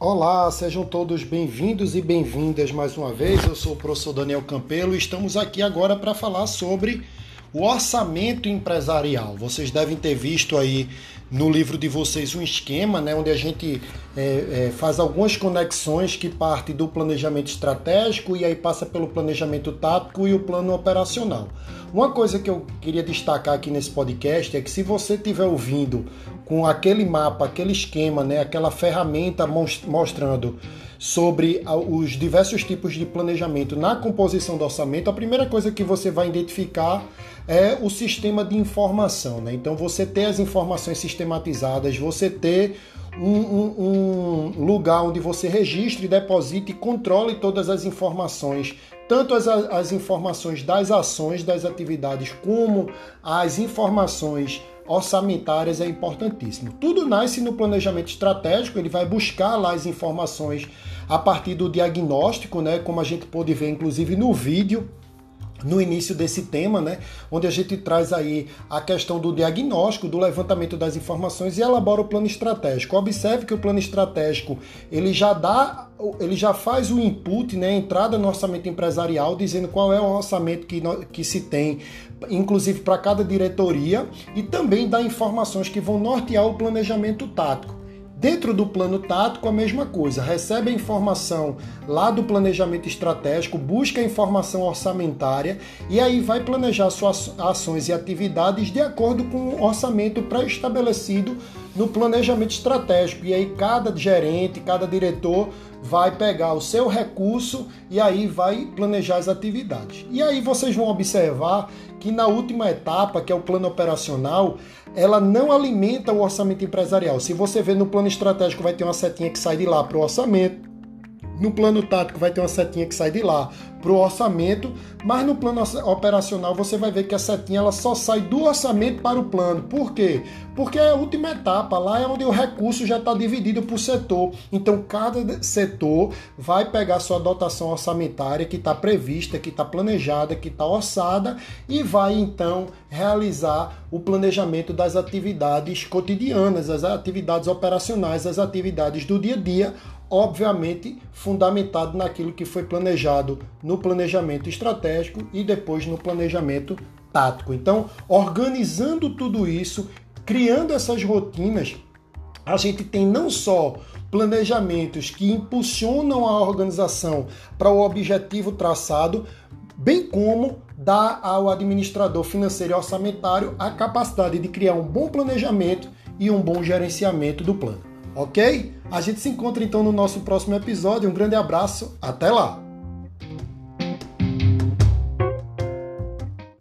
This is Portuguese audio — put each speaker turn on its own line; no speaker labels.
Olá, sejam todos bem-vindos e bem-vindas mais uma vez. Eu sou o professor Daniel Campelo e estamos aqui agora para falar sobre o orçamento empresarial. Vocês devem ter visto aí no livro de vocês um esquema, né, onde a gente é, é, faz algumas conexões que parte do planejamento estratégico e aí passa pelo planejamento tático e o plano operacional. Uma coisa que eu queria destacar aqui nesse podcast é que se você estiver ouvindo com aquele mapa, aquele esquema, né, aquela ferramenta mostrando sobre os diversos tipos de planejamento na composição do orçamento, a primeira coisa que você vai identificar é o sistema de informação. Né? Então, você ter as informações sistematizadas, você ter um, um, um, lugar onde você registre, deposite e controle todas as informações, tanto as, as informações das ações, das atividades, como as informações orçamentárias é importantíssimo. Tudo nasce no planejamento estratégico, ele vai buscar lá as informações a partir do diagnóstico, né, como a gente pode ver inclusive no vídeo no início desse tema, né, onde a gente traz aí a questão do diagnóstico, do levantamento das informações e elabora o plano estratégico. Observe que o plano estratégico ele já dá, ele já faz o input, né, a entrada no orçamento empresarial, dizendo qual é o orçamento que, que se tem, inclusive para cada diretoria, e também dá informações que vão nortear o planejamento tático. Dentro do plano tático, a mesma coisa. Recebe a informação lá do planejamento estratégico, busca a informação orçamentária e aí vai planejar suas ações e atividades de acordo com o orçamento pré-estabelecido no planejamento estratégico. E aí cada gerente, cada diretor vai pegar o seu recurso e aí vai planejar as atividades. E aí vocês vão observar que na última etapa, que é o plano operacional, ela não alimenta o orçamento empresarial. Se você vê no plano estratégico, vai ter uma setinha que sai de lá para o orçamento. No plano tático vai ter uma setinha que sai de lá para o orçamento, mas no plano operacional você vai ver que a setinha ela só sai do orçamento para o plano. Por quê? Porque é a última etapa, lá é onde o recurso já está dividido por setor. Então cada setor vai pegar sua dotação orçamentária que está prevista, que está planejada, que está orçada e vai então realizar o planejamento das atividades cotidianas, as atividades operacionais, as atividades do dia a dia obviamente fundamentado naquilo que foi planejado no planejamento estratégico e depois no planejamento tático. Então, organizando tudo isso, criando essas rotinas, a gente tem não só planejamentos que impulsionam a organização para o objetivo traçado, bem como dá ao administrador financeiro e orçamentário a capacidade de criar um bom planejamento e um bom gerenciamento do plano ok? A gente se encontra então no nosso próximo episódio. Um grande abraço, até lá!